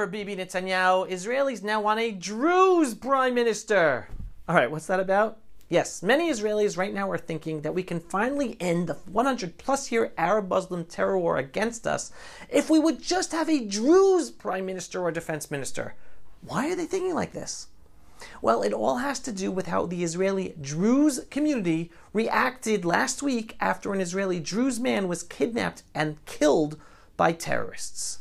over Bibi Netanyahu. Israelis now want a Druze prime minister. All right, what's that about? Yes, many Israelis right now are thinking that we can finally end the 100 plus year Arab Muslim terror war against us if we would just have a Druze prime minister or defense minister. Why are they thinking like this? Well, it all has to do with how the Israeli Druze community reacted last week after an Israeli Druze man was kidnapped and killed by terrorists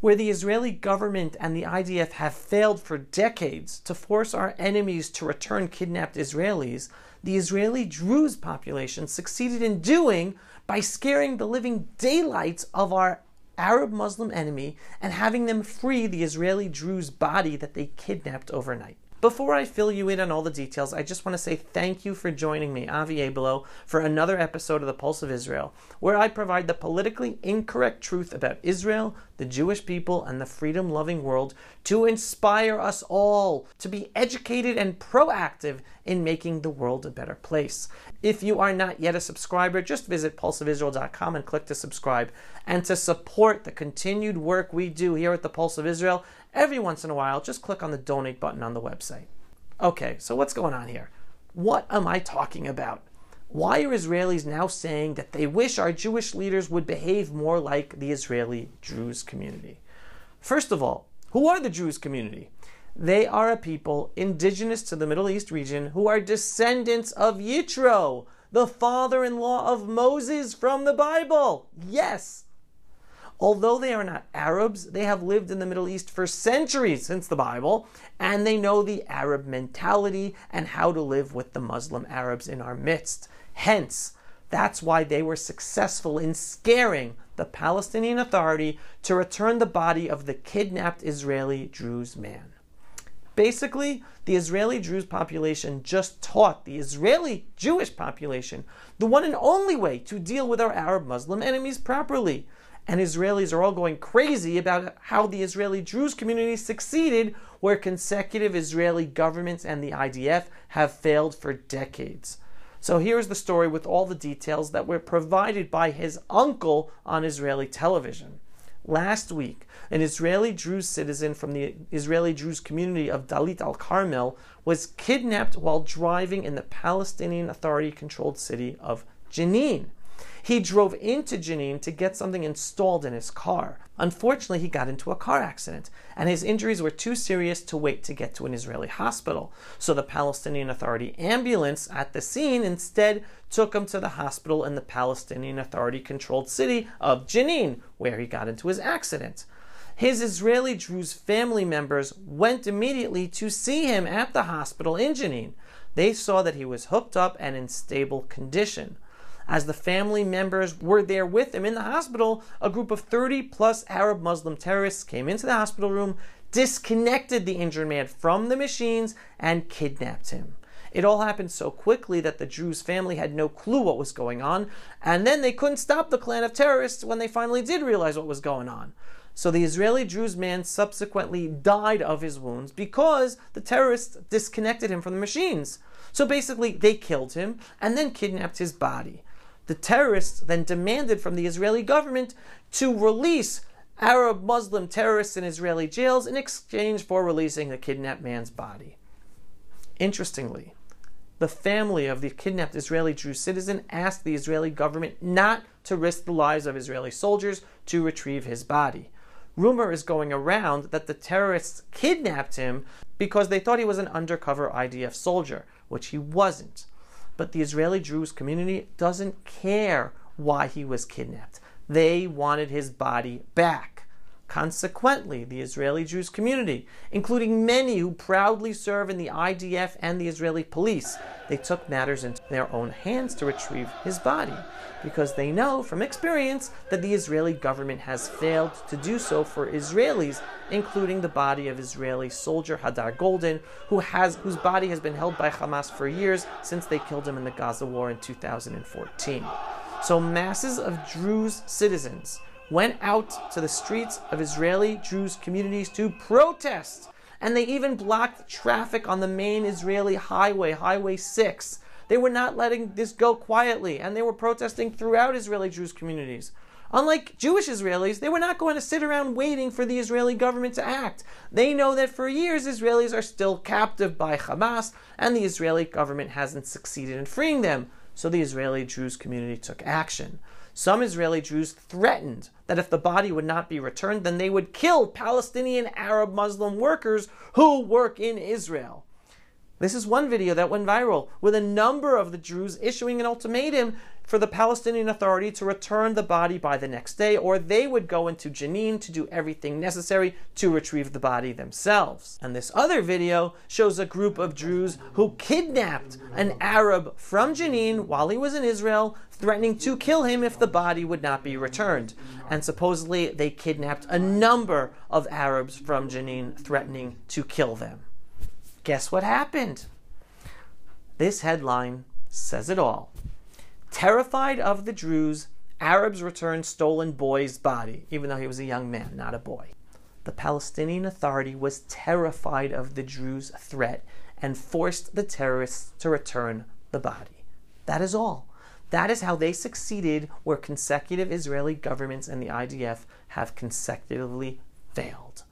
where the Israeli government and the IDF have failed for decades to force our enemies to return kidnapped Israelis, the Israeli Druze population succeeded in doing by scaring the living daylights of our Arab Muslim enemy and having them free the Israeli Druze body that they kidnapped overnight. Before I fill you in on all the details, I just want to say thank you for joining me, Avi Abelow, for another episode of The Pulse of Israel, where I provide the politically incorrect truth about Israel, the Jewish people, and the freedom loving world to inspire us all to be educated and proactive in making the world a better place. If you are not yet a subscriber, just visit pulseofisrael.com and click to subscribe. And to support the continued work we do here at the Pulse of Israel, every once in a while, just click on the donate button on the website. Okay, so what's going on here? What am I talking about? Why are Israelis now saying that they wish our Jewish leaders would behave more like the Israeli Druze community? First of all, who are the Druze community? They are a people indigenous to the Middle East region who are descendants of Yitro, the father in law of Moses from the Bible. Yes, Although they are not Arabs, they have lived in the Middle East for centuries since the Bible, and they know the Arab mentality and how to live with the Muslim Arabs in our midst. Hence, that's why they were successful in scaring the Palestinian Authority to return the body of the kidnapped Israeli Druze man. Basically, the Israeli Druze population just taught the Israeli Jewish population the one and only way to deal with our Arab Muslim enemies properly and Israelis are all going crazy about how the Israeli Druze community succeeded where consecutive Israeli governments and the IDF have failed for decades. So here's the story with all the details that were provided by his uncle on Israeli television. Last week, an Israeli Druze citizen from the Israeli Druze community of Dalit al Carmel was kidnapped while driving in the Palestinian Authority controlled city of Jenin. He drove into Jenin to get something installed in his car. Unfortunately, he got into a car accident, and his injuries were too serious to wait to get to an Israeli hospital. So the Palestinian Authority ambulance at the scene instead took him to the hospital in the Palestinian Authority controlled city of Jenin, where he got into his accident. His Israeli Druze family members went immediately to see him at the hospital in Jenin. They saw that he was hooked up and in stable condition. As the family members were there with him in the hospital, a group of 30 plus Arab Muslim terrorists came into the hospital room, disconnected the injured man from the machines, and kidnapped him. It all happened so quickly that the Druze family had no clue what was going on, and then they couldn't stop the clan of terrorists when they finally did realize what was going on. So the Israeli Druze man subsequently died of his wounds because the terrorists disconnected him from the machines. So basically, they killed him and then kidnapped his body. The terrorists then demanded from the Israeli government to release Arab Muslim terrorists in Israeli jails in exchange for releasing the kidnapped man's body. Interestingly, the family of the kidnapped Israeli Druze citizen asked the Israeli government not to risk the lives of Israeli soldiers to retrieve his body. Rumor is going around that the terrorists kidnapped him because they thought he was an undercover IDF soldier, which he wasn't. But the Israeli Druze community doesn't care why he was kidnapped. They wanted his body back. Consequently, the Israeli Druze community, including many who proudly serve in the IDF and the Israeli police, they took matters into their own hands to retrieve his body because they know from experience that the Israeli government has failed to do so for Israelis, including the body of Israeli soldier Hadar Goldin, who has whose body has been held by Hamas for years since they killed him in the Gaza war in 2014. So masses of Druze citizens went out to the streets of Israeli Druze communities to protest, and they even blocked traffic on the main Israeli highway, Highway 6 They were not letting this go quietly, and they were protesting throughout Israeli Jewish communities. Unlike Jewish Israelis, they were not going to sit around waiting for the Israeli government to act. They know that for years Israelis are still captive by Hamas, and the Israeli government hasn't succeeded in freeing them. So the Israeli Druze community took action. Some Israeli Druze threatened that if the body would not be returned, then they would kill Palestinian Arab Muslim workers who work in Israel. This is one video that went viral with a number of the Druze issuing an ultimatum for the Palestinian Authority to return the body by the next day, or they would go into Jenin to do everything necessary to retrieve the body themselves. And this other video shows a group of Druze who kidnapped an Arab from Jenin while he was in Israel, threatening to kill him if the body would not be returned. And supposedly they kidnapped a number of Arabs from Jenin, threatening to kill them. Guess what happened? This headline says it all. Terrified of the Druze, Arabs returned stolen boy's body, even though he was a young man, not a boy. The Palestinian Authority was terrified of the Druze threat and forced the terrorists to return the body. That is all. That is how they succeeded where consecutive Israeli governments and the IDF have consecutively failed.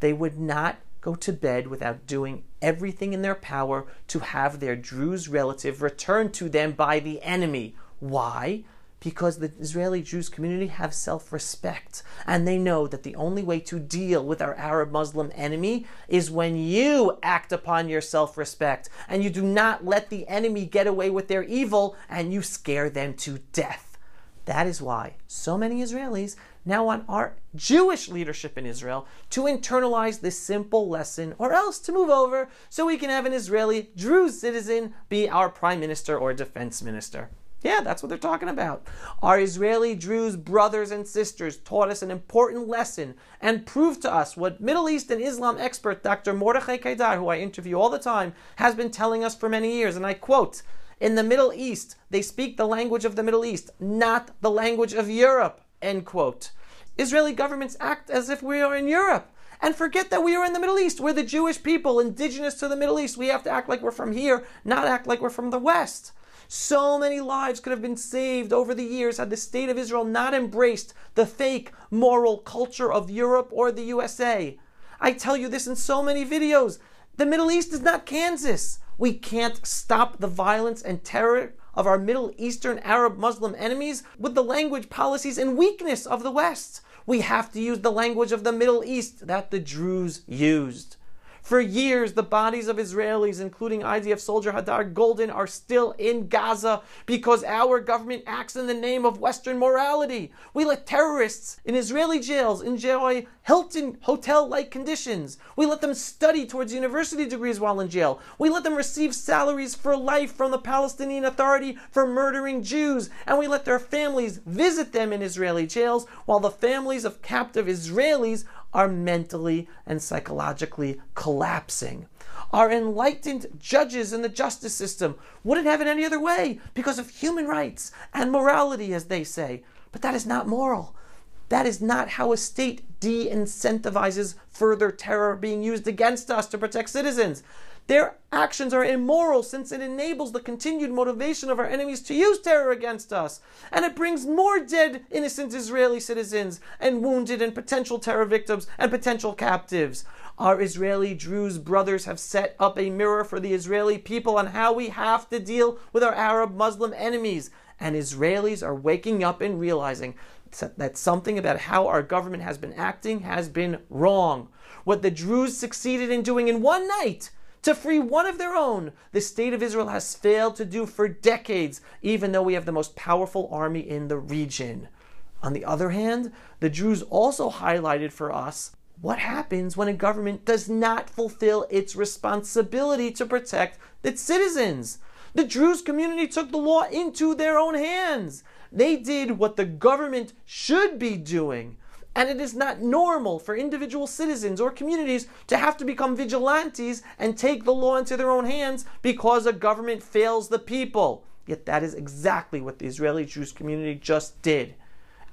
They would not go to bed without doing everything in their power to have their Druze relative returned to them by the enemy. Why? Because the Israeli Druze community have self respect and they know that the only way to deal with our Arab Muslim enemy is when you act upon your self respect and you do not let the enemy get away with their evil and you scare them to death. That is why so many Israelis now want our Jewish leadership in Israel to internalize this simple lesson or else to move over so we can have an Israeli Druze citizen be our prime minister or defense minister. Yeah, that's what they're talking about. Our Israeli Druze brothers and sisters taught us an important lesson and proved to us what Middle East and Islam expert Dr. Mordechai Kedar, who I interview all the time, has been telling us for many years. And I quote, in the Middle East, they speak the language of the Middle East, not the language of Europe. End quote. Israeli governments act as if we are in Europe and forget that we are in the Middle East. We're the Jewish people, indigenous to the Middle East. We have to act like we're from here, not act like we're from the West. So many lives could have been saved over the years had the state of Israel not embraced the fake moral culture of Europe or the USA. I tell you this in so many videos. The Middle East is not Kansas. We can't stop the violence and terror of our Middle Eastern Arab Muslim enemies with the language, policies, and weakness of the West. We have to use the language of the Middle East that the Druze used. For years, the bodies of Israelis, including IDF soldier Hadar Goldin, are still in Gaza because our government acts in the name of Western morality. We let terrorists in Israeli jails enjoy Hilton hotel like conditions. We let them study towards university degrees while in jail. We let them receive salaries for life from the Palestinian Authority for murdering Jews. And we let their families visit them in Israeli jails while the families of captive Israelis are mentally and psychologically collapsing. Our enlightened judges in the justice system wouldn't have it any other way because of human rights and morality, as they say. But that is not moral. That is not how a state de incentivizes further terror being used against us to protect citizens. Their actions are immoral since it enables the continued motivation of our enemies to use terror against us. And it brings more dead innocent Israeli citizens and wounded and potential terror victims and potential captives. Our Israeli Druze brothers have set up a mirror for the Israeli people on how we have to deal with our Arab Muslim enemies. And Israelis are waking up and realizing that something about how our government has been acting has been wrong. What the Druze succeeded in doing in one night to free one of their own, the state of Israel has failed to do for decades, even though we have the most powerful army in the region. On the other hand, the Druze also highlighted for us what happens when a government does not fulfill its responsibility to protect its citizens. The Druze community took the law into their own hands. They did what the government should be doing and it is not normal for individual citizens or communities to have to become vigilantes and take the law into their own hands because a government fails the people. Yet that is exactly what the Israeli Jewish community just did.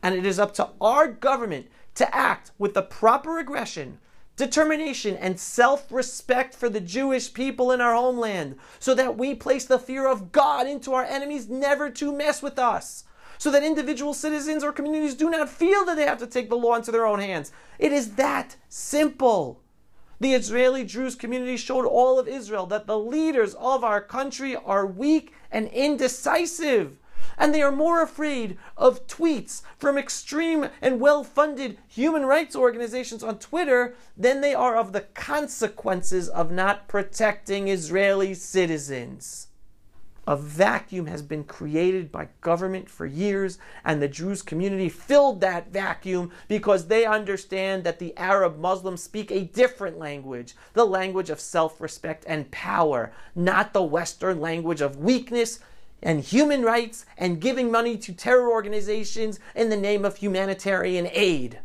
And it is up to our government to act with the proper aggression determination, and self respect for the Jewish people in our homeland, so that we place the fear of God into our enemies never to mess with us, so that individual citizens or communities do not feel that they have to take the law into their own hands. It is that simple. The Israeli Druze community showed all of Israel that the leaders of our country are weak and indecisive and they are more afraid of tweets from extreme and well funded human rights organizations on Twitter than they are of the consequences of not protecting Israeli citizens. A vacuum has been created by government for years, and the Druze community filled that vacuum because they understand that the Arab Muslims speak a different language, the language of self respect and power, not the Western language of weakness, and human rights and giving money to terror organizations in the name of humanitarian aid.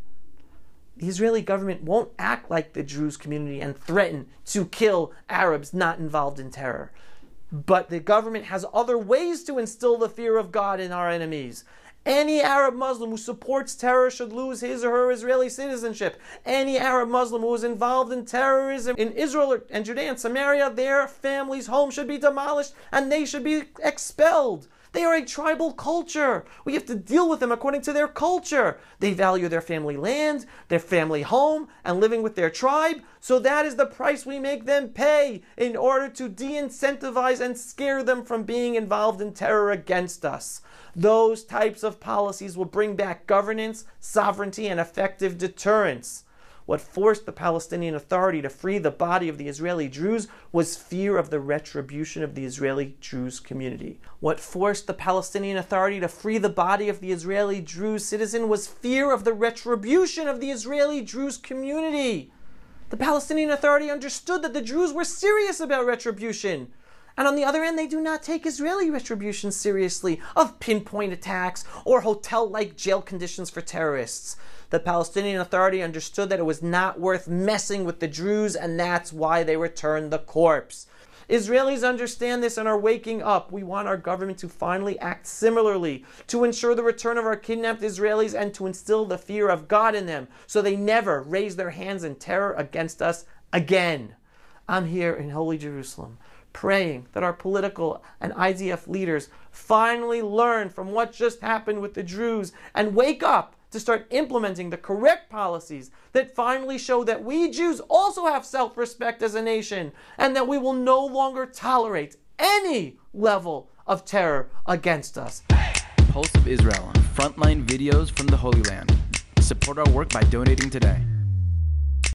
The Israeli government won't act like the Druze community and threaten to kill Arabs not involved in terror. But the government has other ways to instill the fear of God in our enemies. Any Arab Muslim who supports terror should lose his or her Israeli citizenship. Any Arab Muslim who is involved in terrorism in Israel and Judea and Samaria, their family's home should be demolished and they should be expelled. They are a tribal culture. We have to deal with them according to their culture. They value their family land, their family home, and living with their tribe. So that is the price we make them pay in order to de incentivize and scare them from being involved in terror against us. Those types of policies will bring back governance, sovereignty, and effective deterrence. What forced the Palestinian Authority to free the body of the Israeli Druze was fear of the retribution of the Israeli Druze community. What forced the Palestinian Authority to free the body of the Israeli Druze citizen was fear of the retribution of the Israeli Druze community. The Palestinian Authority understood that the Druze were serious about retribution. And on the other end, they do not take Israeli retribution seriously of pinpoint attacks or hotel like jail conditions for terrorists. The Palestinian Authority understood that it was not worth messing with the Druze, and that's why they returned the corpse. Israelis understand this and are waking up. We want our government to finally act similarly, to ensure the return of our kidnapped Israelis and to instill the fear of God in them so they never raise their hands in terror against us again. I'm here in Holy Jerusalem praying that our political and IDF leaders finally learn from what just happened with the Druze and wake up to start implementing the correct policies that finally show that we Jews also have self respect as a nation and that we will no longer tolerate any level of terror against us. Pulse of Israel, frontline videos from the Holy Land. Support our work by donating today.